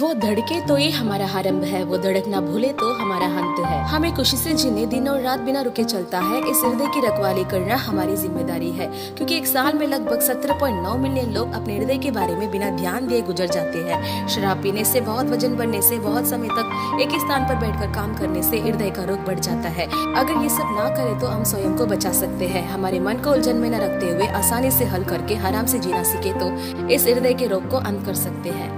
वो धड़के तो ये हमारा आरंभ है, वो धड़कना भूले तो हमारा अंत है। हमें खुशी से जीने, दिन और रात बिना रुके चलता है। इस हृदय की रखवाली करना हमारी ज़िम्मेदारी है, क्योंकि एक साल में लगभग 17.9 मिलियन लोग अपने हृदय के बारे में बिना ध्यान दिए गुजर जाते हैं। शराब पीने से बहुत, वज़न बढ़ने से बहुत समय तक एक ही स्थान पर बैठकर काम करने से हृदय का रोग बढ़ जाता है। अगर ये सब ना करे तो हम स्वयं को बचा सकते हैं। हमारे मन को उलझन में न रखते हुए आसानी से हल करके, आराम से जीना सीखे तो इस हृदय के रोग को अंत कर सकते हैं।